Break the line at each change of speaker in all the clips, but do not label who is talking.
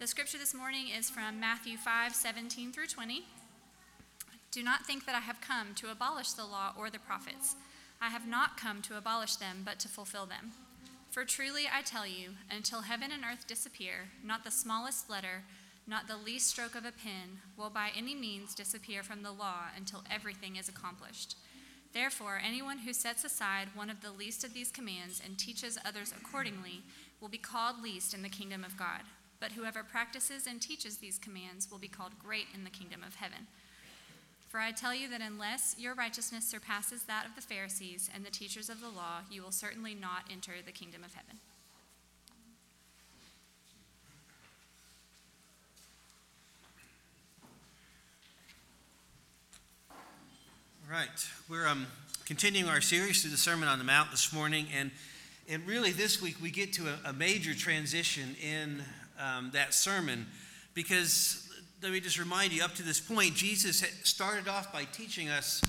The scripture this morning is from Matthew 5 17 through 20. Do not think that I have come to abolish the law or the prophets. I have not come to abolish them, but to fulfill them. For truly I tell you, until heaven and earth disappear, not the smallest letter, not the least stroke of a pen, will by any means disappear from the law until everything is accomplished. Therefore, anyone who sets aside one of the least of these commands and teaches others accordingly will be called least in the kingdom of God. But whoever practices and teaches these commands will be called great in the kingdom of heaven. For I tell you that unless your righteousness surpasses that of the Pharisees and the teachers of the law, you will certainly not enter the kingdom of heaven.
All right, we're um, continuing our series through the Sermon on the Mount this morning, and and really this week we get to a, a major transition in um, that sermon because let me just remind you up to this point, Jesus started off by teaching us,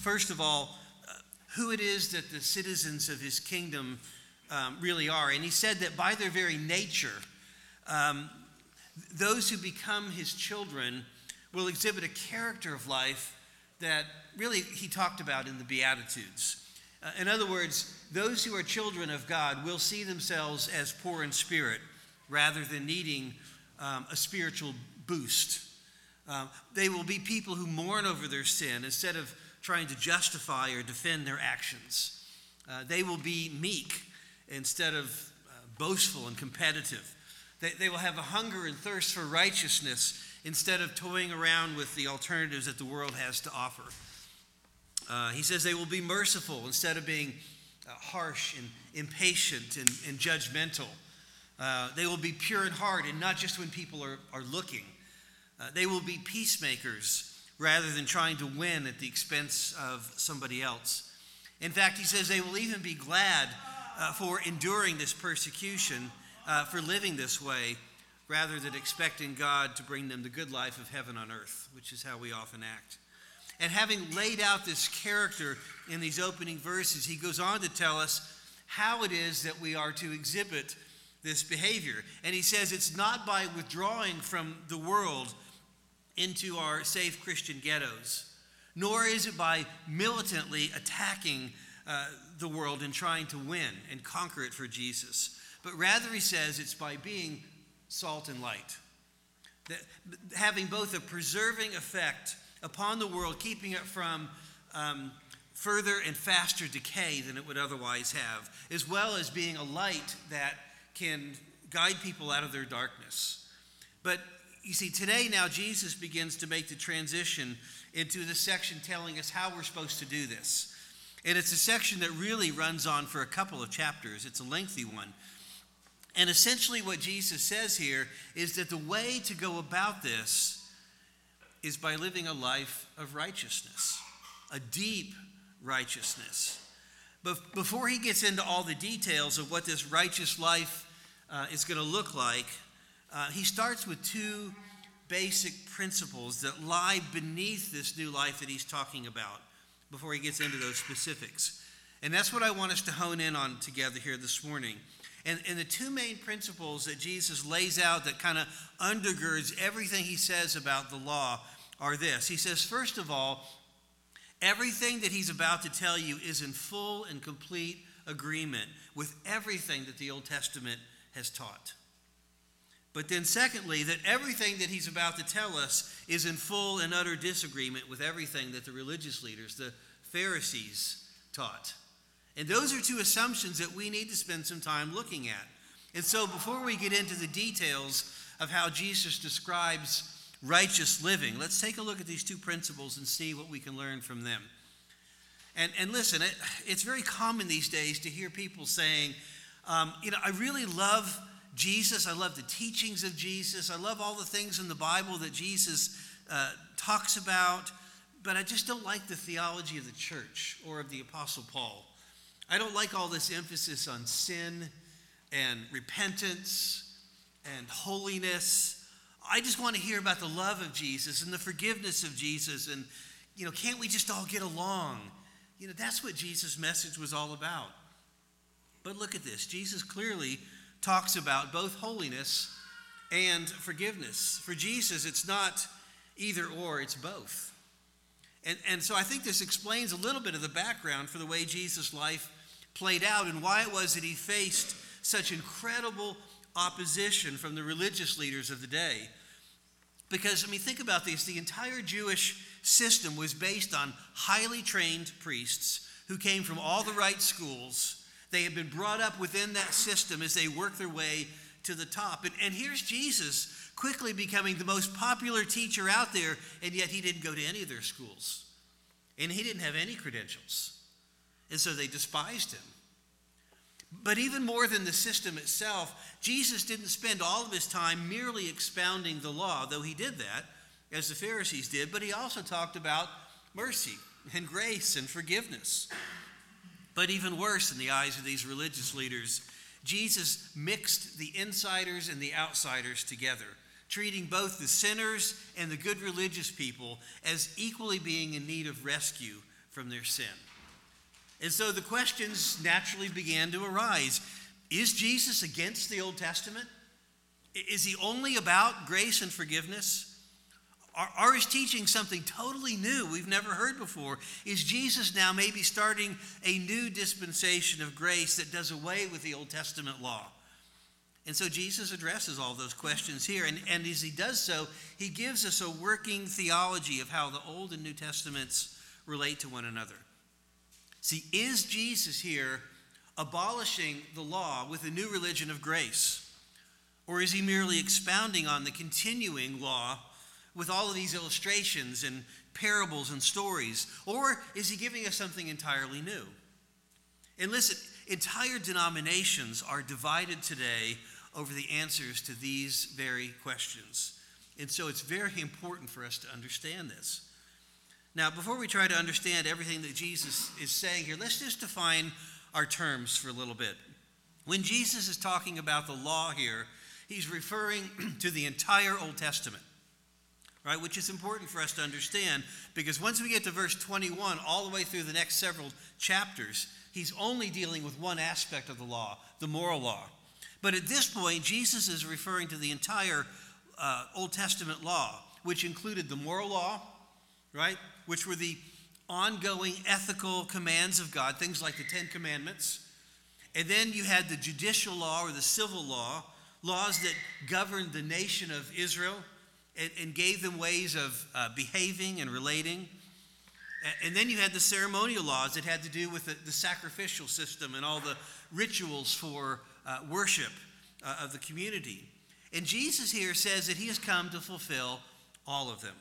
first of all, uh, who it is that the citizens of his kingdom um, really are. And he said that by their very nature, um, those who become his children will exhibit a character of life that really he talked about in the Beatitudes. Uh, in other words, those who are children of God will see themselves as poor in spirit rather than needing um, a spiritual boost. Um, they will be people who mourn over their sin instead of trying to justify or defend their actions. Uh, they will be meek instead of uh, boastful and competitive. They, they will have a hunger and thirst for righteousness instead of toying around with the alternatives that the world has to offer. Uh, he says they will be merciful instead of being uh, harsh and impatient and, and judgmental. Uh, they will be pure in heart and not just when people are, are looking. Uh, they will be peacemakers rather than trying to win at the expense of somebody else. In fact, he says they will even be glad uh, for enduring this persecution, uh, for living this way, rather than expecting God to bring them the good life of heaven on earth, which is how we often act. And having laid out this character in these opening verses, he goes on to tell us how it is that we are to exhibit this behavior. And he says it's not by withdrawing from the world into our safe Christian ghettos, nor is it by militantly attacking uh, the world and trying to win and conquer it for Jesus. But rather, he says it's by being salt and light, that, having both a preserving effect upon the world, keeping it from. Um, further and faster decay than it would otherwise have, as well as being a light that can guide people out of their darkness. But you see, today now Jesus begins to make the transition into the section telling us how we're supposed to do this. And it's a section that really runs on for a couple of chapters, it's a lengthy one. And essentially, what Jesus says here is that the way to go about this is by living a life of righteousness, a deep righteousness. But before he gets into all the details of what this righteous life uh, is going to look like, uh, he starts with two basic principles that lie beneath this new life that he's talking about before he gets into those specifics. And that's what I want us to hone in on together here this morning. And, and the two main principles that Jesus lays out that kind of undergirds everything he says about the law are this. He says, first of all, everything that he's about to tell you is in full and complete agreement with everything that the Old Testament has taught. But then, secondly, that everything that he's about to tell us is in full and utter disagreement with everything that the religious leaders, the Pharisees, taught. And those are two assumptions that we need to spend some time looking at. And so, before we get into the details of how Jesus describes righteous living, let's take a look at these two principles and see what we can learn from them. And, and listen, it, it's very common these days to hear people saying, um, you know, I really love Jesus. I love the teachings of Jesus. I love all the things in the Bible that Jesus uh, talks about, but I just don't like the theology of the church or of the Apostle Paul. I don't like all this emphasis on sin and repentance and holiness. I just want to hear about the love of Jesus and the forgiveness of Jesus. And, you know, can't we just all get along? You know, that's what Jesus' message was all about. But look at this Jesus clearly talks about both holiness and forgiveness. For Jesus, it's not either or, it's both. And, and so I think this explains a little bit of the background for the way Jesus' life played out and why it was that he faced such incredible opposition from the religious leaders of the day. Because, I mean, think about this the entire Jewish system was based on highly trained priests who came from all the right schools. They had been brought up within that system as they worked their way to the top. And, and here's Jesus quickly becoming the most popular teacher out there, and yet he didn't go to any of their schools. And he didn't have any credentials. And so they despised him. But even more than the system itself, Jesus didn't spend all of his time merely expounding the law, though he did that, as the Pharisees did, but he also talked about mercy and grace and forgiveness. But even worse in the eyes of these religious leaders, Jesus mixed the insiders and the outsiders together, treating both the sinners and the good religious people as equally being in need of rescue from their sin. And so the questions naturally began to arise Is Jesus against the Old Testament? Is he only about grace and forgiveness? Are his teaching something totally new we've never heard before? Is Jesus now maybe starting a new dispensation of grace that does away with the Old Testament law? And so Jesus addresses all those questions here. And, and as he does so, he gives us a working theology of how the Old and New Testaments relate to one another. See, is Jesus here abolishing the law with a new religion of grace? Or is he merely expounding on the continuing law with all of these illustrations and parables and stories? Or is he giving us something entirely new? And listen, entire denominations are divided today over the answers to these very questions. And so it's very important for us to understand this. Now, before we try to understand everything that Jesus is saying here, let's just define our terms for a little bit. When Jesus is talking about the law here, he's referring to the entire Old Testament, right? Which is important for us to understand because once we get to verse 21, all the way through the next several chapters, he's only dealing with one aspect of the law, the moral law. But at this point, Jesus is referring to the entire uh, Old Testament law, which included the moral law, right? Which were the ongoing ethical commands of God, things like the Ten Commandments. And then you had the judicial law or the civil law, laws that governed the nation of Israel and, and gave them ways of uh, behaving and relating. And then you had the ceremonial laws that had to do with the, the sacrificial system and all the rituals for uh, worship uh, of the community. And Jesus here says that he has come to fulfill all of them.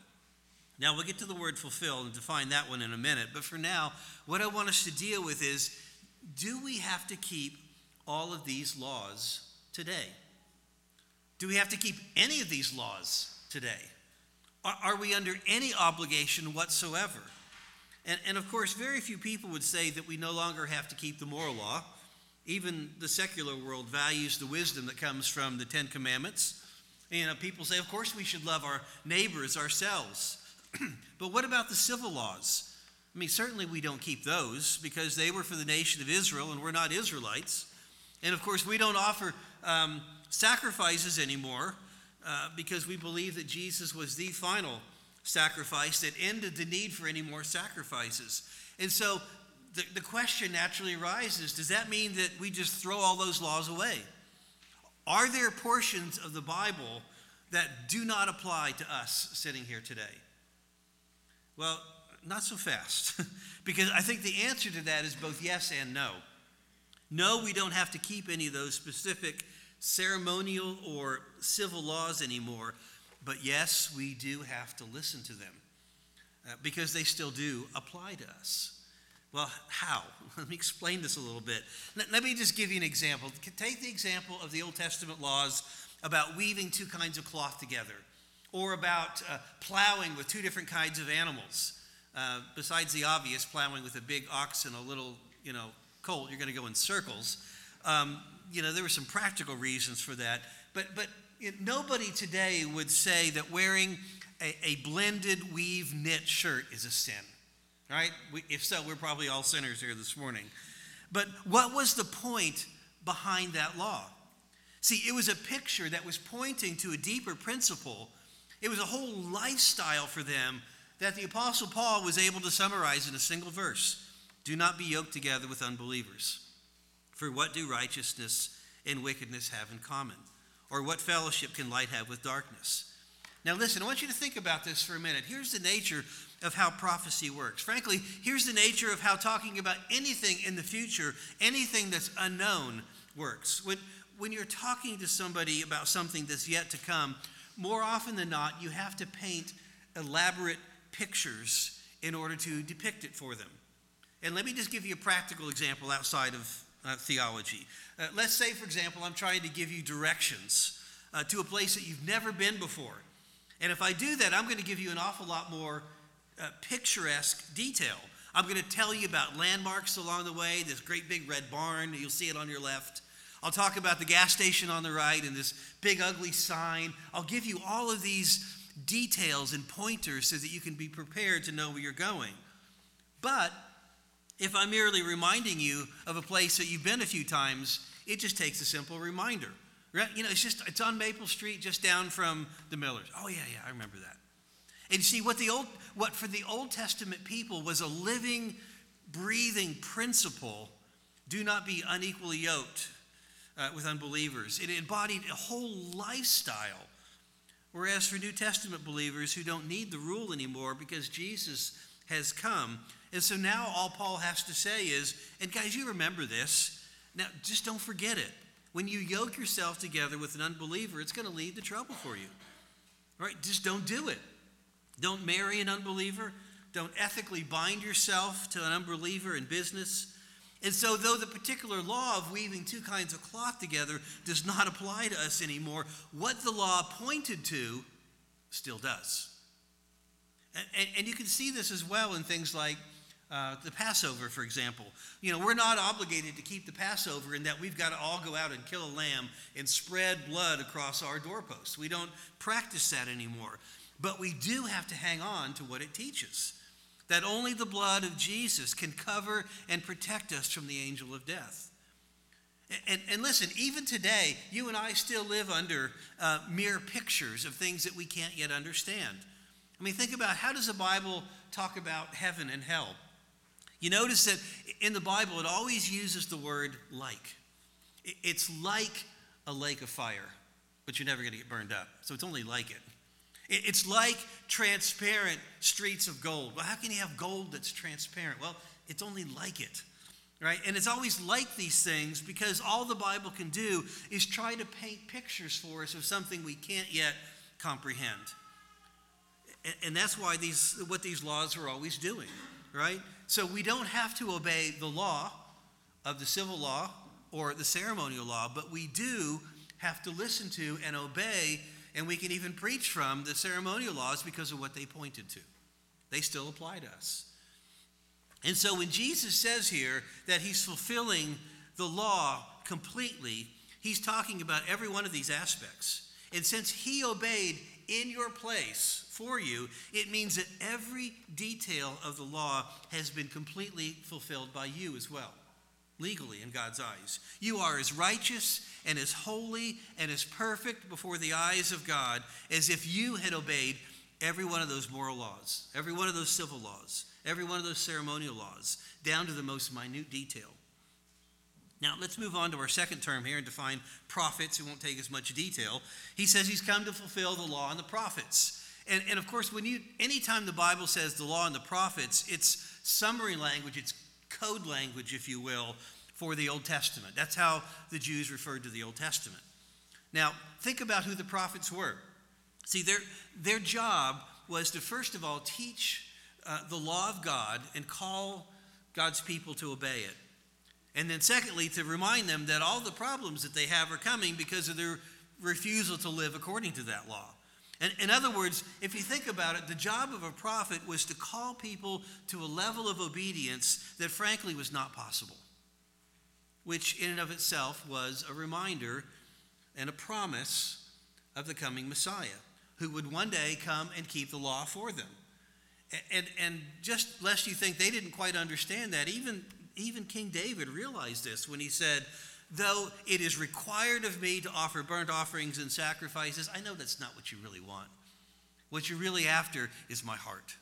Now, we'll get to the word fulfill and define that one in a minute. But for now, what I want us to deal with is do we have to keep all of these laws today? Do we have to keep any of these laws today? Are, are we under any obligation whatsoever? And, and of course, very few people would say that we no longer have to keep the moral law. Even the secular world values the wisdom that comes from the Ten Commandments. You know, people say, of course, we should love our neighbors ourselves. but what about the civil laws? I mean, certainly we don't keep those because they were for the nation of Israel and we're not Israelites. And of course, we don't offer um, sacrifices anymore uh, because we believe that Jesus was the final sacrifice that ended the need for any more sacrifices. And so the, the question naturally arises does that mean that we just throw all those laws away? Are there portions of the Bible that do not apply to us sitting here today? Well, not so fast, because I think the answer to that is both yes and no. No, we don't have to keep any of those specific ceremonial or civil laws anymore, but yes, we do have to listen to them uh, because they still do apply to us. Well, how? Let me explain this a little bit. Let, let me just give you an example. Take the example of the Old Testament laws about weaving two kinds of cloth together or about uh, plowing with two different kinds of animals. Uh, besides the obvious, plowing with a big ox and a little, you know, colt, you're going to go in circles. Um, you know, there were some practical reasons for that. But, but it, nobody today would say that wearing a, a, blended weave knit shirt is a sin, right? We, if so, we're probably all sinners here this morning. But what was the point behind that law? See, it was a picture that was pointing to a deeper principle. It was a whole lifestyle for them that the Apostle Paul was able to summarize in a single verse Do not be yoked together with unbelievers. For what do righteousness and wickedness have in common? Or what fellowship can light have with darkness? Now, listen, I want you to think about this for a minute. Here's the nature of how prophecy works. Frankly, here's the nature of how talking about anything in the future, anything that's unknown, works. When, when you're talking to somebody about something that's yet to come, more often than not, you have to paint elaborate pictures in order to depict it for them. And let me just give you a practical example outside of uh, theology. Uh, let's say, for example, I'm trying to give you directions uh, to a place that you've never been before. And if I do that, I'm going to give you an awful lot more uh, picturesque detail. I'm going to tell you about landmarks along the way, this great big red barn, you'll see it on your left. I'll talk about the gas station on the right and this big ugly sign. I'll give you all of these details and pointers so that you can be prepared to know where you're going. But if I'm merely reminding you of a place that you've been a few times, it just takes a simple reminder. Right? You know, it's just it's on Maple Street, just down from the Millers. Oh yeah, yeah, I remember that. And see, what the old what for the Old Testament people was a living, breathing principle: do not be unequally yoked uh, with unbelievers. It embodied a whole lifestyle. Whereas for New Testament believers who don't need the rule anymore because Jesus has come. And so now all Paul has to say is, and guys, you remember this. Now, just don't forget it. When you yoke yourself together with an unbeliever, it's going to lead to trouble for you. Right? Just don't do it. Don't marry an unbeliever. Don't ethically bind yourself to an unbeliever in business. And so, though the particular law of weaving two kinds of cloth together does not apply to us anymore, what the law pointed to still does. And, and, and you can see this as well in things like uh, the Passover, for example. You know, we're not obligated to keep the Passover in that we've got to all go out and kill a lamb and spread blood across our doorposts. We don't practice that anymore. But we do have to hang on to what it teaches that only the blood of Jesus can cover and protect us from the angel of death. And, and listen, even today, you and I still live under uh, mere pictures of things that we can't yet understand. I mean, think about how does the Bible talk about heaven and hell? You notice that in the Bible, it always uses the word like. It's like a lake of fire, but you're never going to get burned up. So it's only like it. It's like transparent streets of gold. Well, how can you have gold that's transparent? Well, it's only like it, right? And it's always like these things because all the Bible can do is try to paint pictures for us of something we can't yet comprehend. And that's why these, what these laws are always doing, right? So we don't have to obey the law of the civil law or the ceremonial law, but we do have to listen to and obey and we can even preach from the ceremonial laws because of what they pointed to. They still apply to us. And so when Jesus says here that he's fulfilling the law completely, he's talking about every one of these aspects. And since he obeyed in your place for you, it means that every detail of the law has been completely fulfilled by you as well legally in God's eyes. You are as righteous and as holy and as perfect before the eyes of God as if you had obeyed every one of those moral laws, every one of those civil laws, every one of those ceremonial laws, down to the most minute detail. Now, let's move on to our second term here and define prophets. It won't take as much detail. He says he's come to fulfill the law and the prophets. And, and of course, when you anytime the Bible says the law and the prophets, it's summary language, it's code language, if you will, for the Old Testament. That's how the Jews referred to the Old Testament. Now, think about who the prophets were. See, their, their job was to, first of all, teach uh, the law of God and call God's people to obey it. And then, secondly, to remind them that all the problems that they have are coming because of their refusal to live according to that law. And in other words, if you think about it, the job of a prophet was to call people to a level of obedience that frankly was not possible, which in and of itself was a reminder and a promise of the coming Messiah who would one day come and keep the law for them. And, and just lest you think they didn't quite understand that, even, even King David realized this when he said, though it is required of me to offer burnt offerings and sacrifices, I know that's not what you really want. What you're really after is my heart.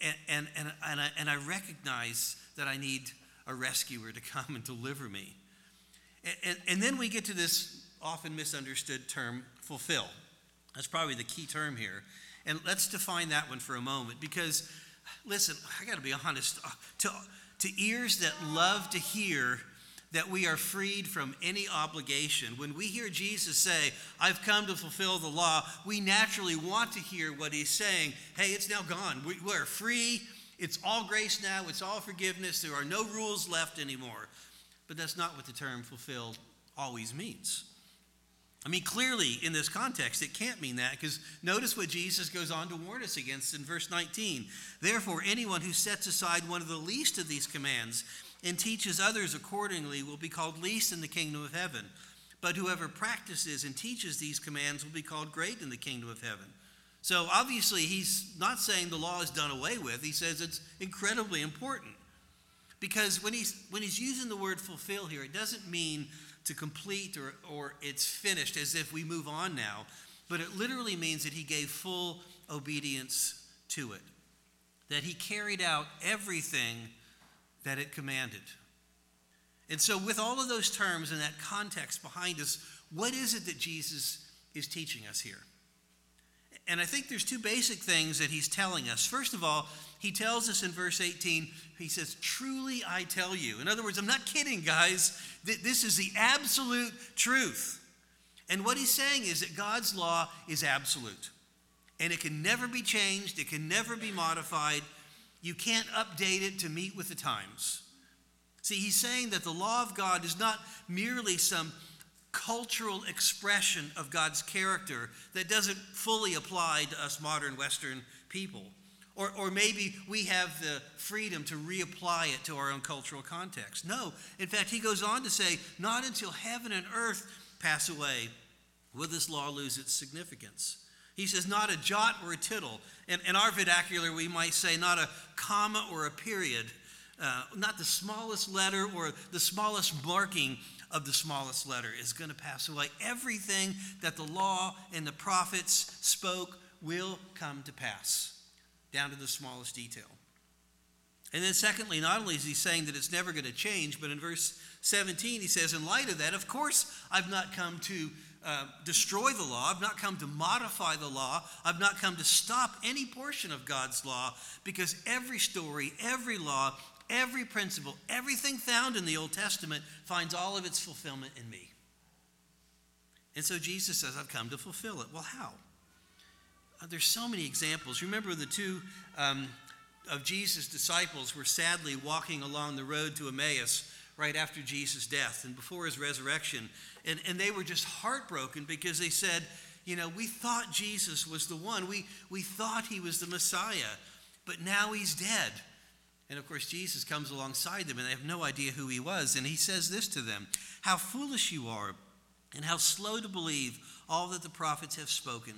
And, and, and, and, I, and I recognize that I need a rescuer to come and deliver me. And, and, and then we get to this often misunderstood term, fulfill. That's probably the key term here. And let's define that one for a moment because, listen, I got to be honest. Uh, to, to ears that love to hear that we are freed from any obligation, when we hear Jesus say, I've come to fulfill the law, we naturally want to hear what he's saying. Hey, it's now gone. We, we're free. It's all grace now. It's all forgiveness. There are no rules left anymore. But that's not what the term fulfilled always means. I mean, clearly in this context, it can't mean that because notice what Jesus goes on to warn us against in verse 19. Therefore, anyone who sets aside one of the least of these commands and teaches others accordingly will be called least in the kingdom of heaven. But whoever practices and teaches these commands will be called great in the kingdom of heaven. So obviously, he's not saying the law is done away with. He says it's incredibly important. Because when he's, when he's using the word fulfill here, it doesn't mean to complete or, or it's finished as if we move on now, but it literally means that he gave full obedience to it, that he carried out everything that it commanded. And so, with all of those terms and that context behind us, what is it that Jesus is teaching us here? And I think there's two basic things that he's telling us. First of all, he tells us in verse 18, he says, Truly I tell you. In other words, I'm not kidding, guys. This is the absolute truth. And what he's saying is that God's law is absolute. And it can never be changed, it can never be modified. You can't update it to meet with the times. See, he's saying that the law of God is not merely some cultural expression of God's character that doesn't fully apply to us modern Western people. Or, or maybe we have the freedom to reapply it to our own cultural context. No. In fact, he goes on to say, not until heaven and earth pass away will this law lose its significance. He says, not a jot or a tittle. In, in our vernacular, we might say, not a comma or a period, uh, not the smallest letter or the smallest marking of the smallest letter is going to pass away. Everything that the law and the prophets spoke will come to pass, down to the smallest detail. And then, secondly, not only is he saying that it's never going to change, but in verse 17, he says, In light of that, of course, I've not come to uh, destroy the law. I've not come to modify the law. I've not come to stop any portion of God's law because every story, every law Every principle, everything found in the Old Testament finds all of its fulfillment in me. And so Jesus says, I've come to fulfill it. Well, how? Uh, there's so many examples. Remember the two um, of Jesus' disciples were sadly walking along the road to Emmaus right after Jesus' death and before his resurrection. And, and they were just heartbroken because they said, You know, we thought Jesus was the one, we, we thought he was the Messiah, but now he's dead. And of course, Jesus comes alongside them and they have no idea who he was. And he says this to them How foolish you are, and how slow to believe all that the prophets have spoken.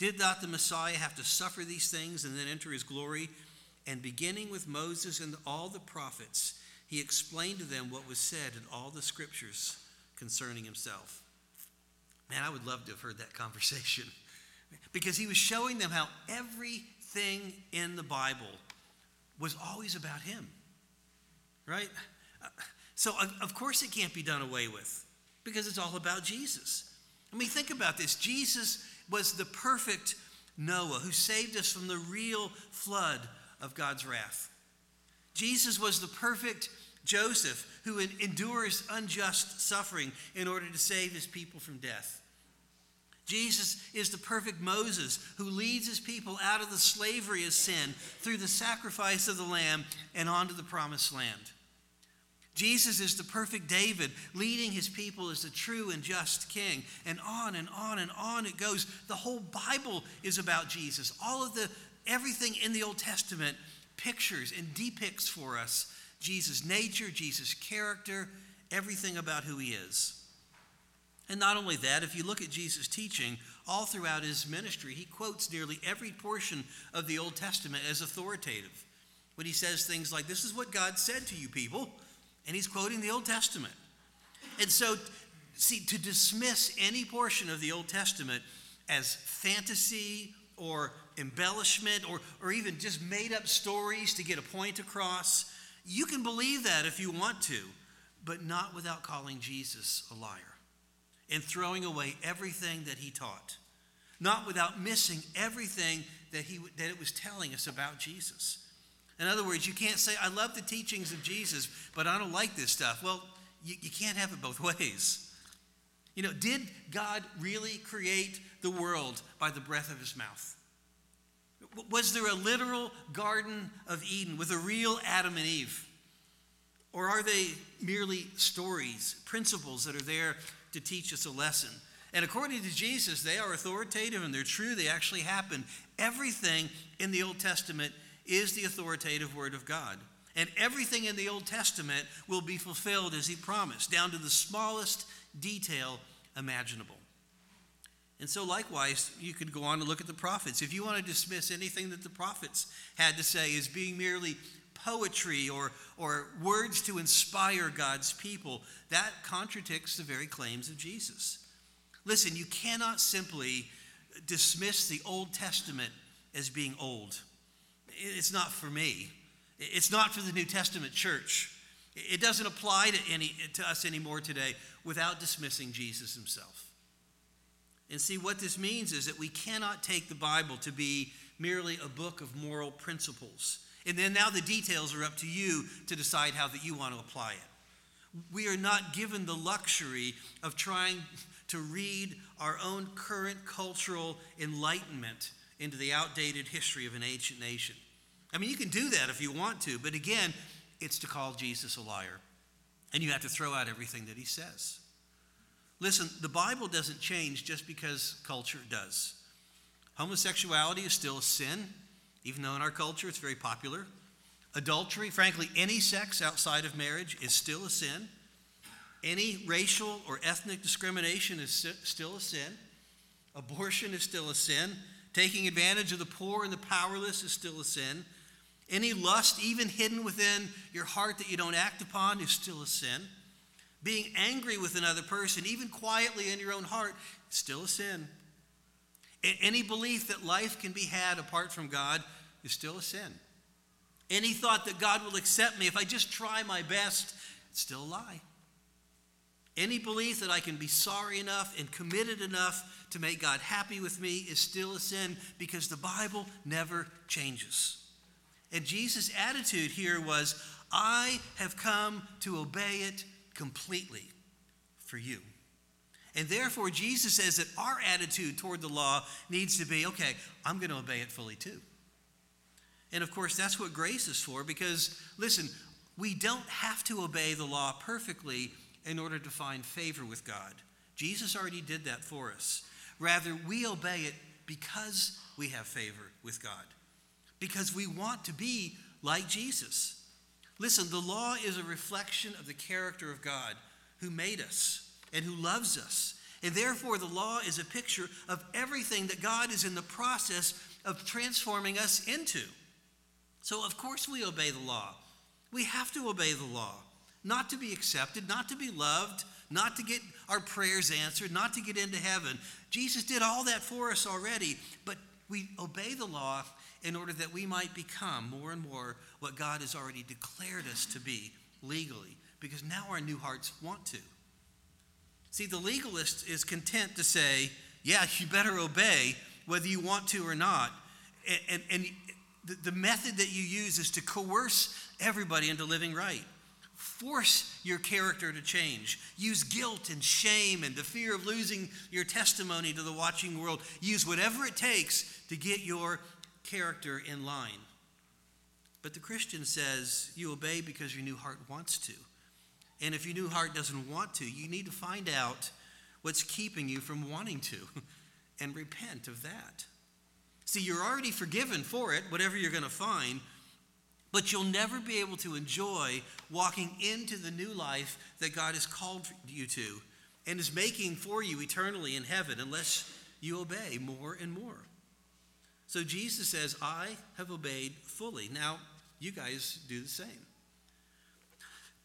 Did not the Messiah have to suffer these things and then enter his glory? And beginning with Moses and all the prophets, he explained to them what was said in all the scriptures concerning himself. Man, I would love to have heard that conversation because he was showing them how everything in the Bible was always about him, right? So, of course, it can't be done away with because it's all about Jesus. I mean, think about this Jesus was the perfect Noah who saved us from the real flood of God's wrath. Jesus was the perfect Joseph who endures unjust suffering in order to save his people from death. Jesus is the perfect Moses who leads his people out of the slavery of sin through the sacrifice of the Lamb and onto the promised land. Jesus is the perfect David, leading his people as the true and just king. And on and on and on it goes. The whole Bible is about Jesus. All of the, everything in the Old Testament pictures and depicts for us Jesus' nature, Jesus' character, everything about who he is. And not only that, if you look at Jesus' teaching, all throughout his ministry, he quotes nearly every portion of the Old Testament as authoritative. When he says things like, This is what God said to you people, and he's quoting the Old Testament. And so, see, to dismiss any portion of the Old Testament as fantasy or embellishment or, or even just made up stories to get a point across, you can believe that if you want to, but not without calling Jesus a liar and throwing away everything that he taught, not without missing everything that, he, that it was telling us about Jesus. In other words, you can't say, I love the teachings of Jesus, but I don't like this stuff. Well, you, you can't have it both ways. You know, did God really create the world by the breath of his mouth? Was there a literal Garden of Eden with a real Adam and Eve? Or are they merely stories, principles that are there to teach us a lesson? And according to Jesus, they are authoritative and they're true. They actually happen. Everything in the Old Testament is the authoritative Word of God. And everything in the Old Testament will be fulfilled as He promised, down to the smallest detail imaginable. And so, likewise, you could go on and look at the prophets. If you want to dismiss anything that the prophets had to say as being merely poetry or, or words to inspire God's people, that contradicts the very claims of Jesus. Listen, you cannot simply dismiss the Old Testament as being old. It's not for me. It's not for the New Testament church. It doesn't apply to, any, to us anymore today without dismissing Jesus himself. And see, what this means is that we cannot take the Bible to be merely a book of moral principles. And then now the details are up to you to decide how that you want to apply it. We are not given the luxury of trying to read our own current cultural enlightenment into the outdated history of an ancient nation. I mean, you can do that if you want to, but again, it's to call Jesus a liar. And you have to throw out everything that he says. Listen, the Bible doesn't change just because culture does. Homosexuality is still a sin, even though in our culture it's very popular. Adultery, frankly, any sex outside of marriage is still a sin. Any racial or ethnic discrimination is still a sin. Abortion is still a sin. Taking advantage of the poor and the powerless is still a sin. Any lust, even hidden within your heart that you don't act upon, is still a sin. Being angry with another person, even quietly in your own heart, is still a sin. Any belief that life can be had apart from God is still a sin. Any thought that God will accept me if I just try my best, it's still a lie. Any belief that I can be sorry enough and committed enough to make God happy with me is still a sin because the Bible never changes. And Jesus' attitude here was, I have come to obey it completely for you. And therefore, Jesus says that our attitude toward the law needs to be okay, I'm going to obey it fully too. And of course, that's what grace is for because, listen, we don't have to obey the law perfectly in order to find favor with God. Jesus already did that for us. Rather, we obey it because we have favor with God, because we want to be like Jesus. Listen, the law is a reflection of the character of God who made us and who loves us. And therefore, the law is a picture of everything that God is in the process of transforming us into. So, of course, we obey the law. We have to obey the law not to be accepted, not to be loved, not to get our prayers answered, not to get into heaven. Jesus did all that for us already, but we obey the law in order that we might become more and more what God has already declared us to be legally, because now our new hearts want to. See, the legalist is content to say, yeah, you better obey whether you want to or not. And, and, the, the method that you use is to coerce everybody into living right. Force your character to change. Use guilt and shame and the fear of losing your testimony to the watching world. Use whatever it takes to get your character in line. But the Christian says you obey because your new heart wants to. And if your new heart doesn't want to, you need to find out what's keeping you from wanting to and repent of that. See, you're already forgiven for it, whatever you're going to find, but you'll never be able to enjoy walking into the new life that God has called you to and is making for you eternally in heaven unless you obey more and more. So Jesus says, I have obeyed fully. Now, you guys do the same.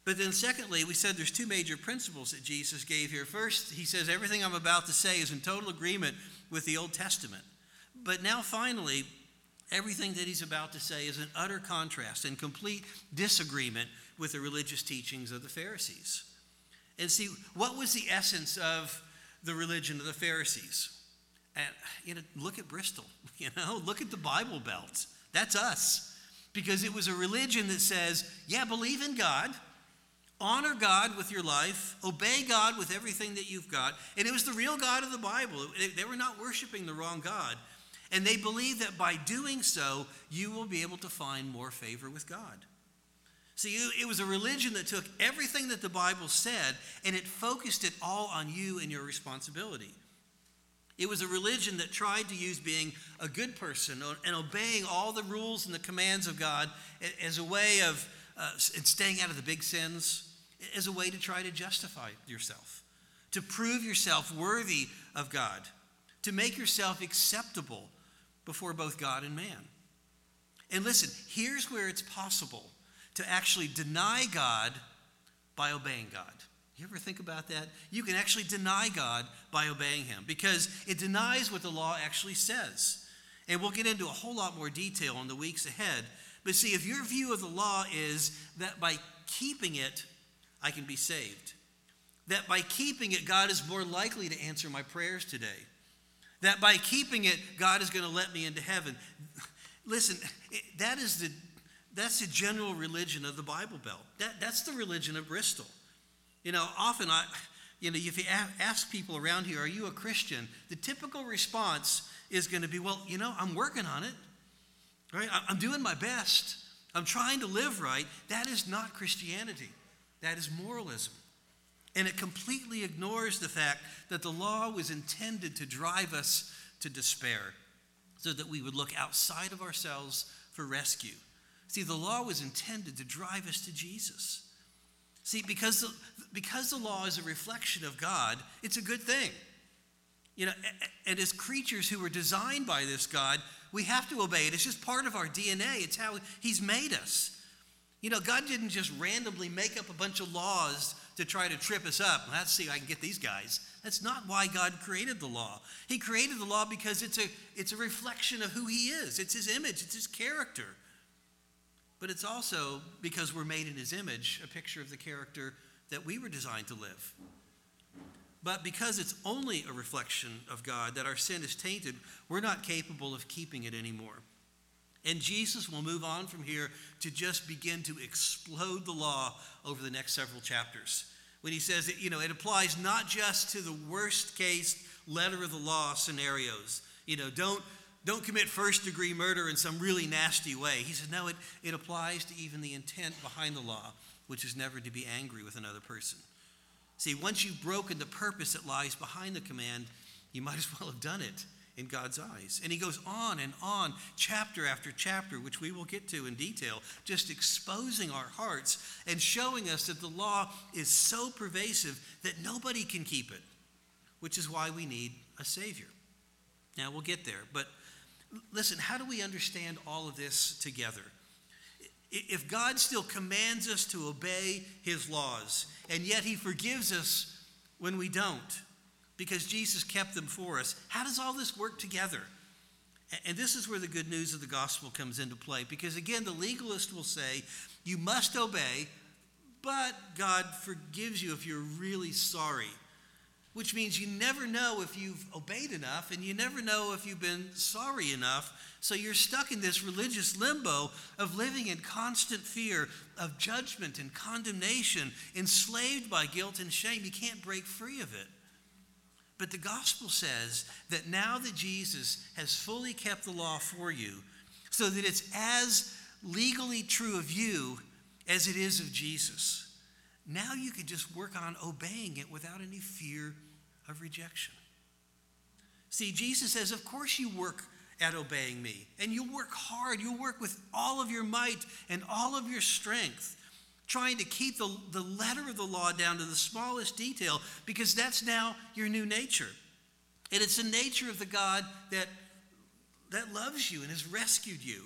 But then, secondly, we said there's two major principles that Jesus gave here. First, he says everything I'm about to say is in total agreement with the Old Testament. But now, finally, everything that he's about to say is in utter contrast and complete disagreement with the religious teachings of the Pharisees. And see, what was the essence of the religion of the Pharisees? And, you know, look at Bristol, you know, look at the Bible Belt. That's us. Because it was a religion that says, yeah, believe in God Honor God with your life, obey God with everything that you've got. And it was the real God of the Bible. They were not worshiping the wrong God. And they believe that by doing so, you will be able to find more favor with God. See, it was a religion that took everything that the Bible said and it focused it all on you and your responsibility. It was a religion that tried to use being a good person and obeying all the rules and the commands of God as a way of uh, staying out of the big sins as a way to try to justify yourself, to prove yourself worthy of God, to make yourself acceptable before both God and man. And listen, here's where it's possible to actually deny God by obeying God. You ever think about that? You can actually deny God by obeying Him because it denies what the law actually says. And we'll get into a whole lot more detail in the weeks ahead. But see, if your view of the law is that by keeping it, I can be saved. That by keeping it, God is more likely to answer my prayers today. That by keeping it, God is going to let me into heaven. Listen, that is the, that's the general religion of the Bible Belt. That, that's the religion of Bristol. You know, often I, you know, if you ask people around here, are you a Christian? The typical response is going to be, well, you know, I'm working on it. Right? I'm doing my best. I'm trying to live right. That is not Christianity. That is moralism. And it completely ignores the fact that the law was intended to drive us to despair so that we would look outside of ourselves for rescue. See, the law was intended to drive us to Jesus. See, because the, because the law is a reflection of God, it's a good thing. You know, and as creatures who were designed by this God, we have to obey it. It's just part of our DNA. It's how He's made us. You know, God didn't just randomly make up a bunch of laws to try to trip us up. Let's see if I can get these guys. That's not why God created the law. He created the law because it's a, it's a reflection of who He is, it's His image, it's His character. But it's also because we're made in His image, a picture of the character that we were designed to live. But because it's only a reflection of God, that our sin is tainted, we're not capable of keeping it anymore. And Jesus will move on from here to just begin to explode the law over the next several chapters. When he says that, you know, it applies not just to the worst case letter of the law scenarios. You know, don't don't commit first degree murder in some really nasty way. He said, no, it, it applies to even the intent behind the law, which is never to be angry with another person. See, once you've broken the purpose that lies behind the command, you might as well have done it in God's eyes. And he goes on and on, chapter after chapter, which we will get to in detail, just exposing our hearts and showing us that the law is so pervasive that nobody can keep it, which is why we need a Savior. Now, we'll get there. But listen, how do we understand all of this together? If God still commands us to obey his laws, and yet he forgives us when we don't, because Jesus kept them for us. How does all this work together? And this is where the good news of the gospel comes into play. Because again, the legalist will say, you must obey, but God forgives you if you're really sorry. Which means you never know if you've obeyed enough, and you never know if you've been sorry enough. So you're stuck in this religious limbo of living in constant fear of judgment and condemnation, enslaved by guilt and shame. You can't break free of it. But the gospel says that now that Jesus has fully kept the law for you, so that it's as legally true of you as it is of Jesus, now you can just work on obeying it without any fear of rejection. See, Jesus says, Of course you work at obeying me, and you work hard, you work with all of your might and all of your strength trying to keep the, the letter of the law down to the smallest detail because that's now your new nature. And it's the nature of the God that, that loves you and has rescued you.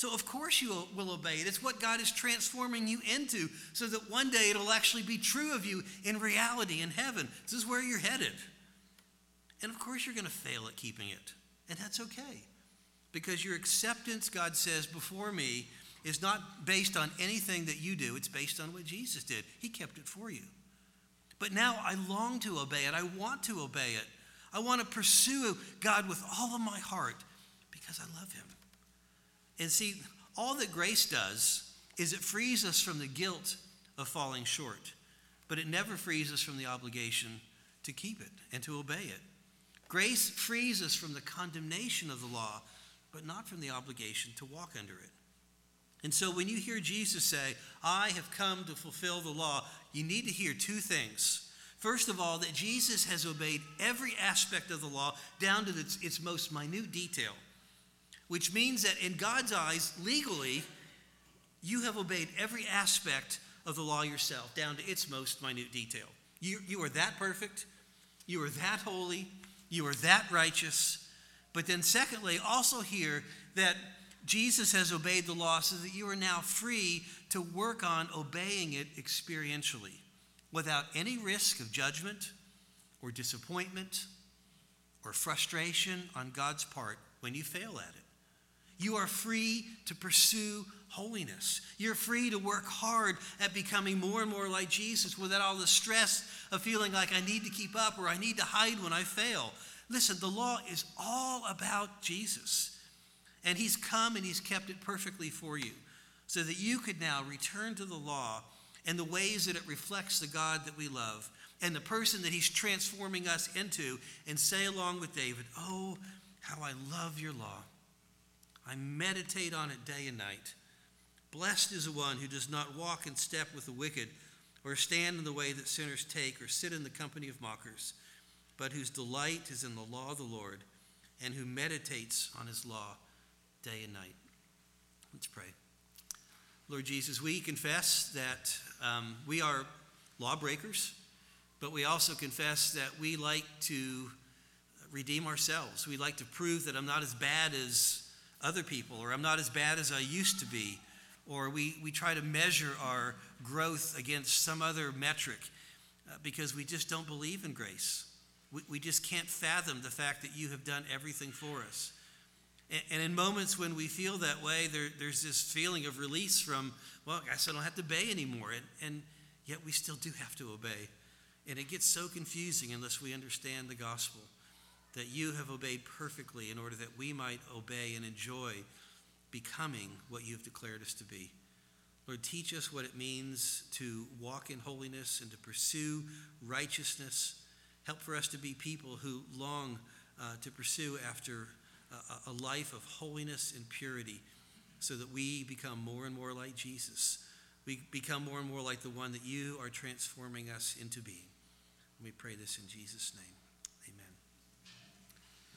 So, of course, you will obey it. It's what God is transforming you into so that one day it'll actually be true of you in reality in heaven. This is where you're headed. And of course, you're going to fail at keeping it. And that's okay. Because your acceptance, God says, before me is not based on anything that you do, it's based on what Jesus did. He kept it for you. But now I long to obey it. I want to obey it. I want to pursue God with all of my heart because I love Him. And see, all that grace does is it frees us from the guilt of falling short, but it never frees us from the obligation to keep it and to obey it. Grace frees us from the condemnation of the law, but not from the obligation to walk under it. And so when you hear Jesus say, I have come to fulfill the law, you need to hear two things. First of all, that Jesus has obeyed every aspect of the law down to its, its most minute detail, which means that in God's eyes, legally, you have obeyed every aspect of the law yourself down to its most minute detail. You, you are that perfect, you are that holy, you are that righteous. But then, secondly, also hear that Jesus has obeyed the law so that you are now free to work on obeying it experientially without any risk of judgment or disappointment or frustration on God's part when you fail at it. You are free to pursue holiness. You're free to work hard at becoming more and more like Jesus without all the stress of feeling like I need to keep up or I need to hide when I fail. Listen, the law is all about Jesus. And he's come and he's kept it perfectly for you so that you could now return to the law and the ways that it reflects the God that we love and the person that he's transforming us into and say along with David, Oh, how I love your law. I meditate on it day and night. Blessed is the one who does not walk in step with the wicked, or stand in the way that sinners take, or sit in the company of mockers, but whose delight is in the law of the Lord, and who meditates on his law day and night. Let's pray. Lord Jesus, we confess that um, we are lawbreakers, but we also confess that we like to redeem ourselves. We like to prove that I'm not as bad as other people, or I'm not as bad as I used to be, or we, we try to measure our growth against some other metric uh, because we just don't believe in grace. We, we just can't fathom the fact that you have done everything for us. And in moments when we feel that way, there, there's this feeling of release from, well, I guess I don't have to obey anymore. And, and yet we still do have to obey. And it gets so confusing unless we understand the gospel that you have obeyed perfectly in order that we might obey and enjoy becoming what you've declared us to be. Lord, teach us what it means to walk in holiness and to pursue righteousness. Help for us to be people who long uh, to pursue after a, a life of holiness and purity so that we become more and more like Jesus. We become more and more like the one that you are transforming us into being. We pray this in Jesus' name.